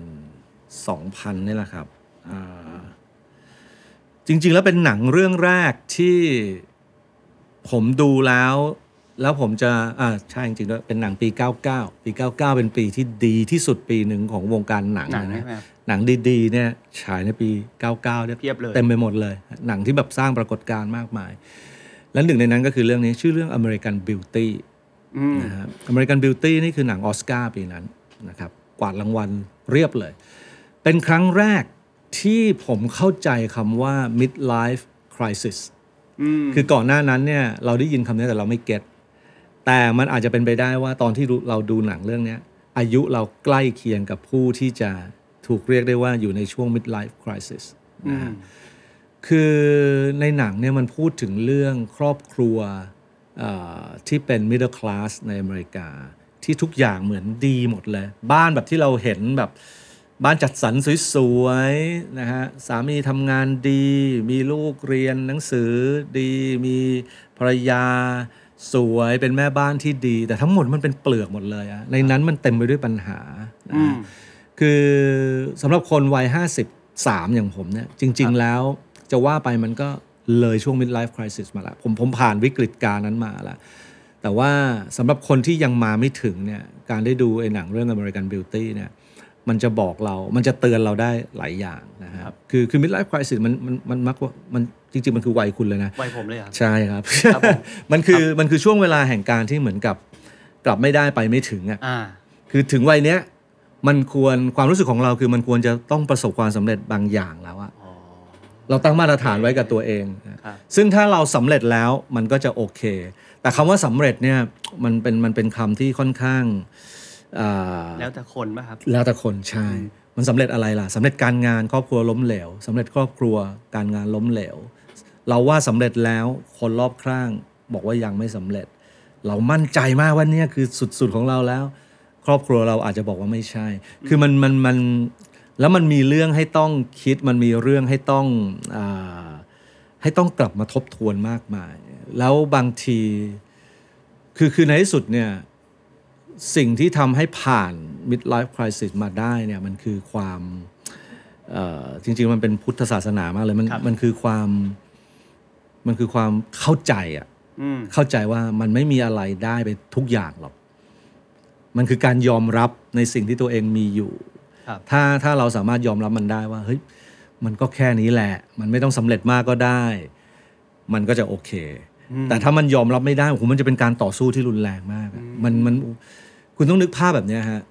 2,000นี่แหละครับอ่าจริง ๆ แล้วเป็นหนังเรื่องแรกที่ผมดูแล้ว แล้วผมจะอ่าใช่จริงๆด้วยเป็นหนังปี 99 ปี 99 เป็นปีที่ดีที่สุดปีหนึ่งของวงการหนังหนังนะใช่ไหมครับหนังดีๆเนี่ยฉายในปี 99เนี่ยเพียบเลยเต็มไปหมดเลย หนังที่แบบสร้างปรากฏการณ์มากมาย และหนึ่งในนั้นก็คือเรื่องนี้ชื่อเรื่อง American Beauty อืมนะฮะ American Beauty นี่คือหนังออสการ์ปีนั้นนะครับกวาดรางวัลเรียบเลย เป็นครั้งแรกที่ผมเข้าใจคำว่า midlife crisis อืมคือก่อนหน้านั้นเนี่ยเราได้ยินคำนี้แต่เราไม่เก็ตแต่มันอาจจะเป็นไปได้ว่าตอนที่เราดูหนังเรื่องเนี้ยอายุเราใกล้เคียงกับผู้ที่จะถูกเรียกได้ว่าอยู่ในช่วง midlife crisis นะฮะคือในหนังเนี่ยมันพูดถึงเรื่องครอบครัวเอ่อ ที่เป็น middle class ในอเมริกา ที่ทุกอย่างเหมือนดีหมดเลย บ้านแบบที่เราเห็นแบบบ้านจัดสรรสวยๆนะฮะสามีทำงานดี มีลูกเรียนหนังสือดี มีภรรยาสวยเป็นแม่บ้านที่ดี แต่ทั้งหมดมันเป็นเปลือกหมดเลยอะในนั้นมันเต็มไปด้วยปัญหานะอืฮะมคือสำหรับคนวัย53อย่างผมเนี่ยจริง ๆ แล้วจะว่าไปมันก็ เลยช่วง midlife crisis มาแล้วผมผมผ่านวิกฤตการณ์นั้นมาแล้วแต่ว่าสำหรับคนที่ยังมาไม่ถึงเนี่ยการได้ดูไอ้หนังเรื่อง American Beauty เนี่ยมันจะบอกเรา มันจะเตือนเราได้หลายอย่างนะครับ คือคือ midlife crisis มันมันมันมักว่ามันจริง ๆ มันคือวัยคุณเลยนะ วัยผมเลยครับใช่ครับครับผมมันคือมันคือช่วงเวลาแห่งการที่เหมือนกับกลับไม่ได้ไปไม่ถึงอะอ่าคือถึงวัยเนี้ยมันควรความรู้สึกของเราคือมันควรจะต้องประสบความสำเร็จบางอย่างแล้วอะอ๋อ เราตั้งมาตรฐานไว้กับตัวเองนะครับซึ่งถ้าเราสำเร็จแล้วมันก็จะโอเค แต่คำว่าสำเร็จเนี่ยมันเป็นมันเป็นคำที่ค่อนข้างอ่าแล้วแต่คนป่ะครับ แล้วแต่คนใช่ มันสำเร็จอะไรล่ะสำเร็จการงานครอบครัวล้มเหลวสำเร็จครอบครัวการงานล้มเหลว เราว่าสำเร็จแล้วคนรอบข้างบอกว่ายังไม่สำเร็จ เรามั่นใจมากว่าเนี่ยคือสุดๆของเราแล้ว ครอบครัวเราอาจจะบอกว่าไม่ใช่ คือมันมันมัน แล้วมันมีเรื่องให้ต้องคิดมันมีเรื่องให้ต้องอาให้ต้องกลับมาทบทวนมากมาย แล้วบางทีคือคือในที่สุดเนี่ยสิ่งที่ทำให้ผ่าน midlife crisis มาได้เนี่ยมันคือความเอ่อจริง ๆ มันเป็นพุทธศาสนามากเลยมันครับมันคือความมันคือความเข้าใจอะอืมเข้าใจว่ามันไม่มีอะไรได้ไปทุกอย่างหรอก มันคือการยอมรับในสิ่งที่ตัวเองมีอยู่ครับ ถ้าถ้าเราสามารถยอมรับมันได้ว่าเฮ้ยมันก็แค่นี้แหละ มันไม่ต้องสำเร็จมากก็ได้ มันก็จะโอเค แต่ถ้ามันยอมรับไม่ได้โอ้โหมันจะเป็นการต่อสู้ที่รุนแรงมากอะมันมันคุณต้องนึกภาพแบบเนี้ยฮะ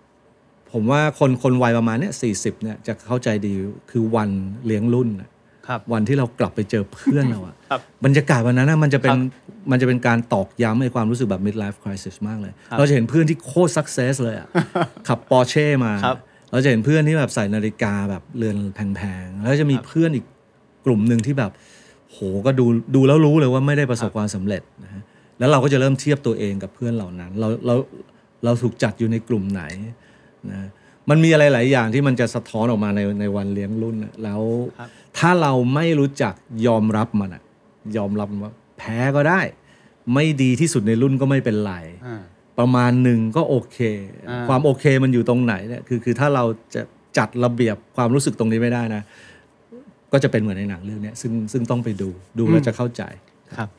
ผมว่าคนคนวัยประมาณเนี้ยสี่สิบเนี่ยจะเข้าใจดีคือวันเลี้ยงรุ่นอะครับวันที่เรากลับไปเจอเพื่อนเราอะครับบรรยากาศวันนั้นนะมันจะเป็นครับมันจะเป็นการตอกย้ำในความรู้สึกแบบ midlife crisis มากเลยครับเราจะเห็นเพื่อนที่โคตร success เลยอะขับปอร์เช่มาครับ เราจะเห็นเพื่อนที่แบบใส่นาฬิกาแบบเรือนแพงๆ แล้วจะมีครับเพื่อนอีกกลุ่มหนึ่งที่แบบ โหก็ดูดูแล้วรู้เลยว่าไม่ได้ประสบความสำเร็จนะฮะหแล้วเราก็จะเริ่มเทียบตัวเองกับเพื่อนเหล่านั้น เราเราเราถูกจัดอยู่ในกลุ่มไหนนะมันมีอะไรหลายอย่างที่มันจะสะท้อนออกมาในในวันเลี้ยงรุ่นน่ะแล้วครับถ้าเราไม่รู้จักยอมรับมันอะยอมรับว่าแพ้ก็ได้ ไม่ดีที่สุดในรุ่นก็ไม่เป็นไรอ่า ประมาณหนึ่งก็โอเคอ่าความโอเคมันอยู่ตรงไหนเนี่ยคือคือถ้าเราจะจัดระเบียบความรู้สึกตรงนี้ไม่ได้นะ ก็จะเป็นเหมือนในหนังเรื่องเนี้ยซึ่งซึ่งต้องไปดูดูแล้วจะเข้าใจครับ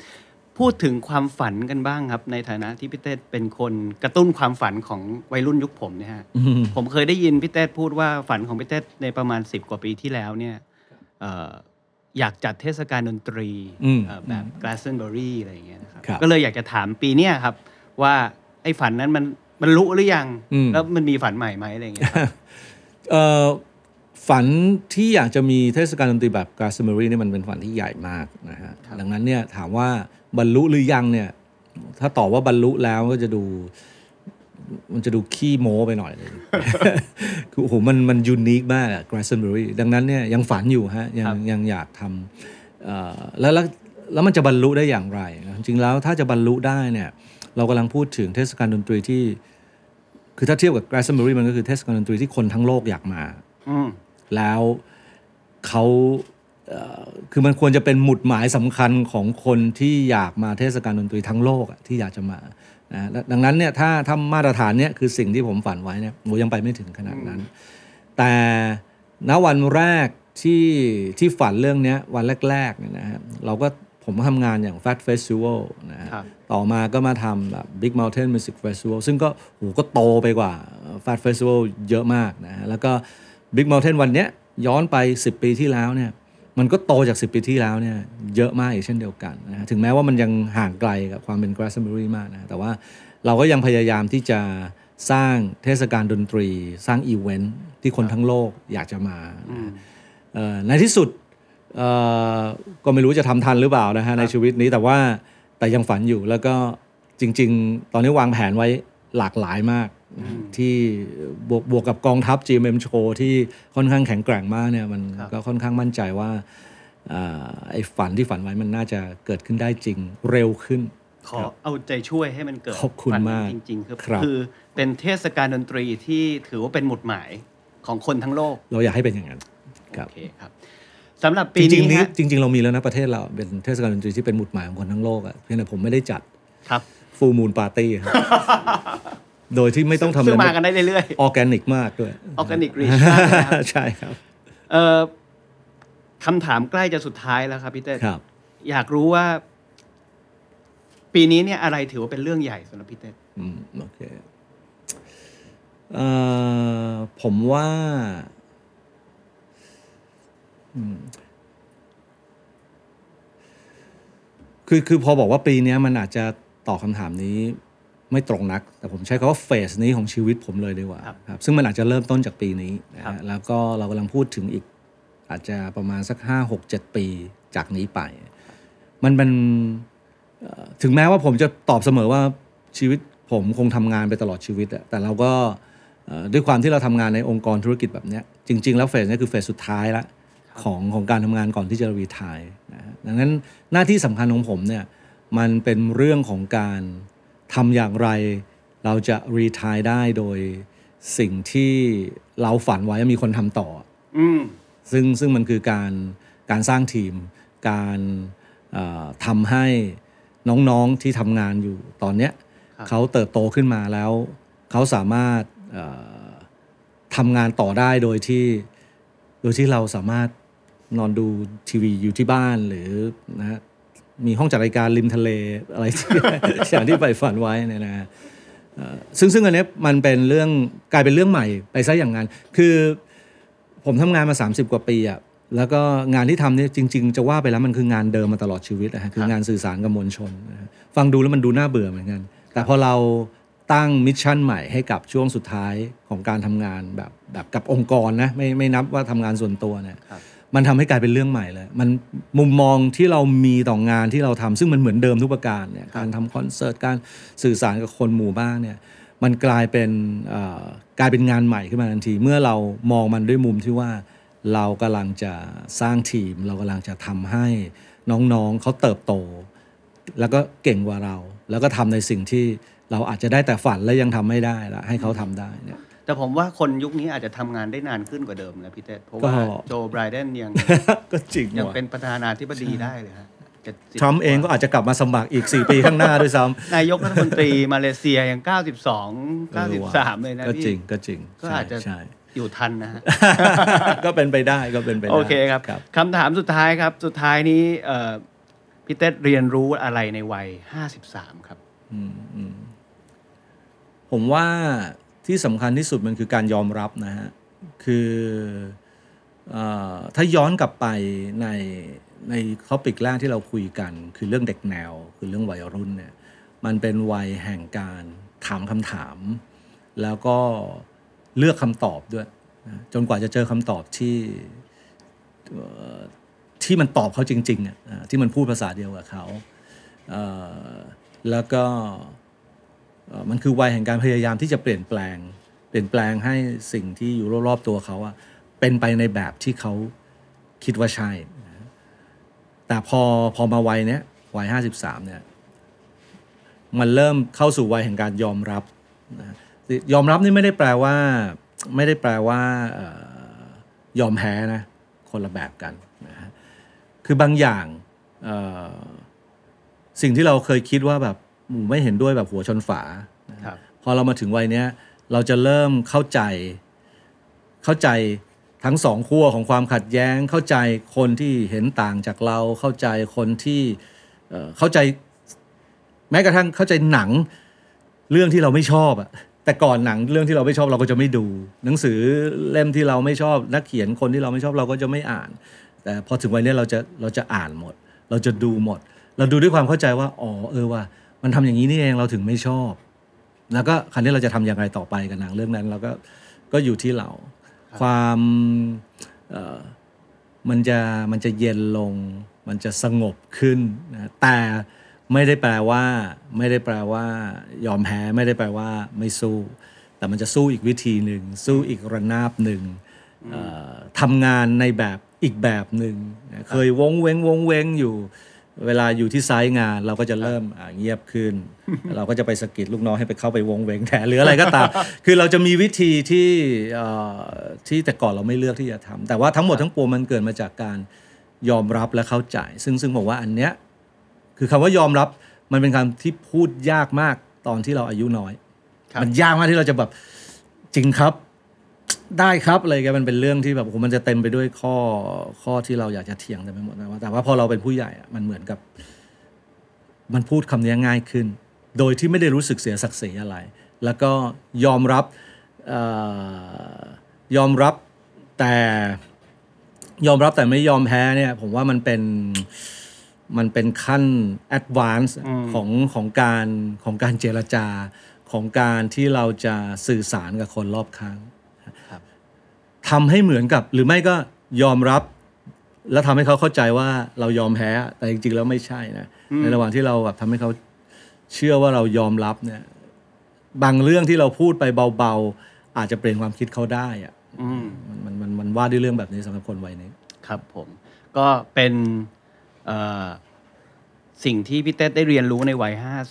พูดถึงความฝันกันบ้างครับ ในฐานะที่พี่เต้เป็นคนกระตุ้นความฝันของวัยรุ่นยุคผมเนี่ยฮะผมเคยได้ยินพี่เต้พูดว่าฝันของพี่เต้ในประมาณ10กว่าปีที่แล้วเนี่ยเอ่ออยากจัดเทศกาลดนตรีอืมเอ่อแบบ Glastonbury อะไรอย่างเงี้ยนะครับครับก็เลยอยากจะถามปีเนี้ยครับว่า ไอ้ฝันนั้นมันมันรู้หรือยังอืมแล้วมันมีฝันใหม่ไหมอะไรอย่างเงี้ยครับเอ่อฝันที่อยากจะมีเทศกาลดนตรีแบบกาสเมอรี่นี่มันเป็นฝันที่ใหญ่มากนะฮะครับดังนั้นเนี่ยถามว่าบรรลุหรือยังเนี่ย ถ้าตอบว่าบรรลุแล้วก็จะดู มันจะดูขี้โม้ไปหน่อยเลยคือโอ้โหมันมันยูนิคมากอะ Glastonbury ดังนั้นเนี่ยยังฝันอยู่ฮะยังครับยังอยากทำเอ่อแล้วแล้วแล้วมันจะบรรลุได้อย่างไรนะจริงๆแล้วถ้าจะบรรลุได้เนี่ย เรากำลังพูดถึงเทศกาลดนตรีที่ คือถ้าเทียบกับ Glastonbury มันก็คือเทศกาลดนตรีที่คนทั้งโลกอยากมาอืมแล้วเขาเอ่อคือมันควรจะเป็นหมุดหมายสำคัญของคนที่อยากมาเทศกาลดนตรีทั้งโลกอะที่อยากจะมานะและดังนั้นเนี่ยถ้าถ้ามาตรฐานเนี่ยคือสิ่งที่ผมฝันไว้เนี่ยโมยังไปไม่ถึงขนาดนั้น แต่ณวันแรกที่ที่ฝันเรื่องเนี้ยวันแรกๆเนี่ยนะฮะเราก็ผมทำงานอย่าง Fat Festival นะฮะครับ ต่อมาก็มาทำแบบ Big Mountain Music Festival ซึ่งก็โหก็โตไปกว่า Fat Festival เยอะมากนะฮะแล้วก็ Big Mountain วันเนี้ยย้อนไป 10 ปีที่แล้วเนี่ยมันก็โตจาก 10 ปีที่แล้วเนี่ยเยอะมากอีกเช่นเดียวกันนะฮะถึงแม้ว่ามันยังห่างไกลกับความเป็น Glastonbury มากนะแต่ว่าเราก็ยังพยายามที่จะสร้างเทศกาลดนตรี สร้างอีเวนท์ที่คนทั้งโลกอยากจะมานะฮะเอ่อในที่สุดเอ่อก็ไม่รู้จะทำทันหรือเปล่านะฮะในชีวิตนี้แต่ว่า แต่ยังฝันอยู่แล้วก็จริง ๆ ตอนนี้วางแผนไว้หลากหลายมากนะฮะที่บวกบวกกับกองทัพ GMM Show ที่ค่อนข้างแข็งแกร่งมากเนี่ยมันครับก็ค่อนข้างมั่นใจว่าอ่าไอ้ฝันที่ฝันไว้มันน่าจะเกิดขึ้นได้จริงเร็วขึ้น ขอเอาใจช่วยให้มันเกิดขอบคุณฝันนั้นมากจริงๆคือครับคือเป็นเทศกาลดนตรีที่ถือว่าเป็นหมุดหมายของคนทั้งโลก เราอยากให้เป็นอย่างนั้นครับโอเคครับ สำหรับจปีริงๆนี้นี้ฮะจริง ๆ เรามีแล้วนะประเทศเราเป็นเทศกาลดนตรีที่เป็นหมุดหมายของคนทั้งโลกอะเพียงแต่ผมไม่ได้จัดครับฟูมูลปาร์ตี้โดยที่ไม่ต้องทำซึ่งอะไรมากันได้เรื่อยออร์แกนิกมากด้วยๆ Organic Rich มากนะครับใช่ครับเอ่อคำถามใกล้จะสุดท้ายแล้วครับพี่เต้ครับ อยากรู้ว่า ปีนี้เนี่ยอะไรถือว่าเป็นเรื่องใหญ่สำหรับพี่เต้อืมโอเคเอ่อผมว่าอืม คือคือพอบอกว่าปีเนี้ยมันอาจจะตอบคำถามนี้ไม่ตรงนัก แต่ผมใช้คำว่าเฟสนี้ของชีวิตผมเลยดีกว่าครับครับซึ่งมันอาจจะเริ่มต้นจากปีนี้นะครัฮะบแล้วก็เรากำลังพูดถึงอีก อาจจะประมาณสักห้าหกเจ็ดปีจากนี้ไป มันเป็นเอ่อถึงแม้ว่าผมจะตอบเสมอว่าชีวิตผมคงทำงานไปตลอดชีวิตอะแต่เราก็เอ่อด้วยความที่เราทำงานในองค์กรธุรกิจแบบเนี้ยจริง ๆ แล้วเฟสนี้คือเฟสสุดท้ายละ ของของการทำงานก่อนที่จะรีทายนะฮะดังนั้นหน้าที่สำคัญของผมเนี่ยมันเป็นเรื่องของการทำอย่างไร เราจะรีทายได้โดยสิ่งที่เราฝันไว้มีคนทำต่ออืมซึ่งซึ่งมันคือการการสร้างทีม การเอ่อทำให้น้องๆที่ทำงานอยู่ตอนเนี้ยครับเขาเติบโตขึ้นมาแล้ว เขาสามารถเอ่อทำงานต่อได้โดยที่โดยที่เราสามารถ นอนดูทีวีอยู่ที่บ้านหรือนะฮะมีห้องจัดรายการริมทะเลอะไร อย่างที่ไปฝันไว้เนี่ยนะฮะซึ่งซึ่งอันนี้มันเป็นเรื่องกลายเป็นเรื่องใหม่ไปซะอย่างนั้น คือผมทำงานมา 30 กว่าปีอะแล้วก็งานที่ทำเนี่ยจริง ๆ จะว่าไปแล้วมันคืองานเดิมมาตลอดชีวิตนะฮะคืองานสื่อสารกับมวลชน ฟังดูแล้วมันดูน่าเบื่อเหมือนกัน แต่พอเราตั้ง mission ใหม่ให้กับช่วงสุดท้ายของการทำงานแบบแบบกับองค์กรนะไม่ไม่นับว่าทำงานส่วนตัวเนี่ย มันทำให้กลายเป็นเรื่องใหม่เลยมันมุมมองที่เรามีต่องานที่เราทำซึ่งมันเหมือนเดิมทุกประการเนี่ยการทำคอนเสิร์ตการสื่อสารกับคนหมู่บ้านเนี่ยมันกลายเป็นเอ่อกลายเป็นงานใหม่ขึ้นมาทันที เมื่อเรามองมันด้วยมุมที่ว่าเรากำลังจะสร้างทีม เรากำลังจะทำให้น้องๆเขาเติบโต แล้วก็เก่งกว่าเรา แล้วก็ทำในสิ่งที่เราอาจจะได้แต่ฝันและยังทำไม่ได้ละให้เขาทำได้เนี่ย แต่ผมว่าคนยุคนี้อาจจะทำงานได้นานขึ้นกว่าเดิมนะพี่เต้เพราะว่าก็ โจไบรเดนยัง ก็จริงยังว่ะเป็นประธานาธิบดีได้เลยฮะ70ทรัมป์เองก็อาจจะกลับมาสมัครอีก 4 ปีข้างหน้าด้วยซ้ำนายกรัฐมนตรีมาเลเซียยัง 92 เออว่ะ93 เลยนะก็พี่จริงก็จริงก็อาจจะ ใช่ อยู่ทันนะฮะใช่ก็เป็นไปได้ก็เป็นไปได้โอเคครับครับ คำถามสุดท้ายครับ สุดท้ายนี้เอ่อพี่เต้เรียนรู้อะไรในวัย 53 ครับอืมอืมผมว่า ที่สำคัญที่สุดมันคือการยอมรับนะฮะ คือถ้าย้อนกลับไปในใน topic แรกที่เราคุยกัน คือเรื่องเด็กแนว คือเรื่องวัยรุ่นเนี่ยมันเป็นวัยแห่งการถามคำถาม แล้วก็เลือกคำตอบด้วยนะจนกว่าจะเจอคำตอบที่ที่มันตอบเขาจริงๆอะที่มันพูดภาษาเดียวกับเขาแล้วก็ มันคือวัยแห่งการพยายามที่จะเปลี่ยนแปลง เปลี่ยนแปลงให้สิ่งที่อยู่รอบๆตัวเขาอะเป็นไปในแบบที่เขาคิดว่าใช่ แต่พอพอมาวัยเนี้ยวัยห้าสิบสามเนี่ยมันเริ่มเข้าสู่วัยแห่งการยอมรับนะยอมรับนี่ไม่ได้แปลว่า ไม่ได้แปลว่าออยอมแพ้นะ คนละแบบกันนะฮะคือบางอย่างออสิ่งที่เราเคยคิดว่าแบบ ไม่เห็นด้วยแบบหัวชนฝาครับพอเรามาถึงวัยเนี้ย เราจะเริ่มเข้าใจ เข้าใจทั้งสองขั้วของความขัดแย้ง เข้าใจคนที่เห็นต่างจากเรา เข้าใจคนที่เข้าใจ แม้กระทั่งเข้าใจหนังเรื่องที่เราไม่ชอบอะแต่ก่อนหนังเรื่องที่เราไม่ชอบเราก็จะไม่ดู หนังสือเล่มที่เราไม่ชอบ นักเขียนคนที่เราไม่ชอบเราก็จะไม่อ่าน แต่พอถึงวัยนี้เราจะเราจะอ่านหมด เราจะดูหมด เราดูด้วยความเข้าใจว่าอ๋อเออว่า มันทำอย่างนี้นี่เองเราถึงไม่ชอบ แล้วก็ครั้นี้เราจะทำอย่างไรต่อไปกับหนังเรื่องนั้น เราก็ก็อยู่ที่เรา ความเอ่อมันจะมันจะเย็นลง มันจะสงบขึ้นนะแต่ไม่ได้แปลว่า ไม่ได้แปลว่า ยอมแพ้ไม่ได้แปลว่าไม่สู้ แต่มันจะสู้อีกวิธีหนึ่งสู้อีกระนาบหนึ่งเอ่อทำงานในแบบอีกแบบหนึ่งนะเคยวงเว้งวงเว้งอยู่ เวลาอยู่ที่ไซต์งานเราก็จะเริ่มอ่าเงียบขึ้น เราก็จะไปสะกิดลูกน้องให้ไปเข้าไปวงเวงแทนหรืออะไรก็ตาม คือเราจะมีวิธีที่เอ่อที่แต่ก่อนเราไม่เลือกที่จะทำแต่ว่าทั้งหมดทั้งปวงมันเกิดมาจากการยอมรับและเข้าใจ ซึ่งซึ่งผมว่าอันเนี้ยคือคำว่ายอมรับมันเป็นคำที่พูดยากมากตอนที่เราอายุน้อยครับมันยากมากที่เราจะแบบจริงครับ ได้ครับอะไรกันมันเป็นเรื่องที่แบบโอ้โหมันจะเต็มไปด้วยข้อข้อที่เราอยากจะเถียงแต่ไปหมดนะว่าแต่ว่าพอเราเป็นผู้ใหญ่อะมันเหมือนกับ มันพูดคำนี้ง่ายขึ้น โดยที่ไม่ได้รู้สึกเสียศักดิ์ศรีอะไร แล้วก็ยอมรับเออยอมรับแต่ยอมรับแต่ไม่ยอมแพ้เนี่ย ผมว่ามันเป็นมันเป็นขั้นแอดวานซ์อืมของของการของการเจรจาของการที่เราจะสื่อสารกับคนรอบข้างครับ ทำให้เหมือนกับ หรือไม่ก็ยอมรับ แล้วทำให้เขาเข้าใจว่าเรายอมแพ้ แต่จริงๆแล้วไม่ใช่นะในระหว่างที่เราแบบทำให้เขาเชื่อว่าเรายอมรับเนี่ย บางเรื่องที่เราพูดไปเบาๆ อาจจะเปลี่ยนความคิดเขาได้อะอืมมันมันมันมันว่าด้วยเรื่องแบบนี้สำหรับคนวัยนี้ ครับผม ก็เป็นเอ่อสิ่งที่พี่เต้ได้เรียนรู้ในวัยครับ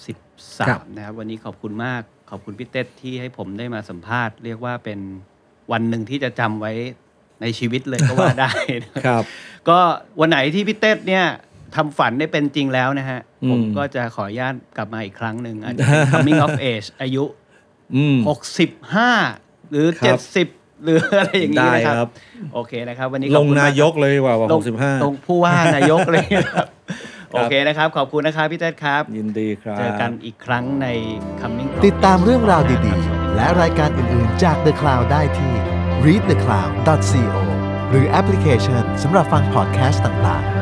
53นะครับ วันนี้ขอบคุณมากขอบคุณพี่เต้ที่ให้ผมได้มาสัมภาษณ์ เรียกว่าเป็น วันหนึ่งที่จะจำไว้ในชีวิตเลยก็ว่าได้นะครับ ก็วันไหนที่พี่เต้เนี่ยทำฝันได้เป็นจริงแล้วนะฮะอืมผมก็จะขออนุญาตกลับมาอีกครั้งหนึ่งอาจจะเป็น coming of age อายุอืม65หรือครับ70หรืออะไรอย่างนี้นะได้คครัรับบโอเคนะครับ วันนี้ขลอบงคุณมนายกเลยดีกว่าว่าลหงกสิบห้าตรงผู้ว่านายกเลยนะครับโอเคนะครับ ขอบคุณนะครับพี่เต้ครับ ยินดีครับ เจอกันอีกครั้งใน coming of ติดตามเรื่องราว Age ดีครับสวัสๆ และรายการอื่น ๆ จาก The Cloud ได้ที่ readthecloud.co หรือแอปพลิเคชันสำหรับฟังพอดแคสต์ต่าง ๆ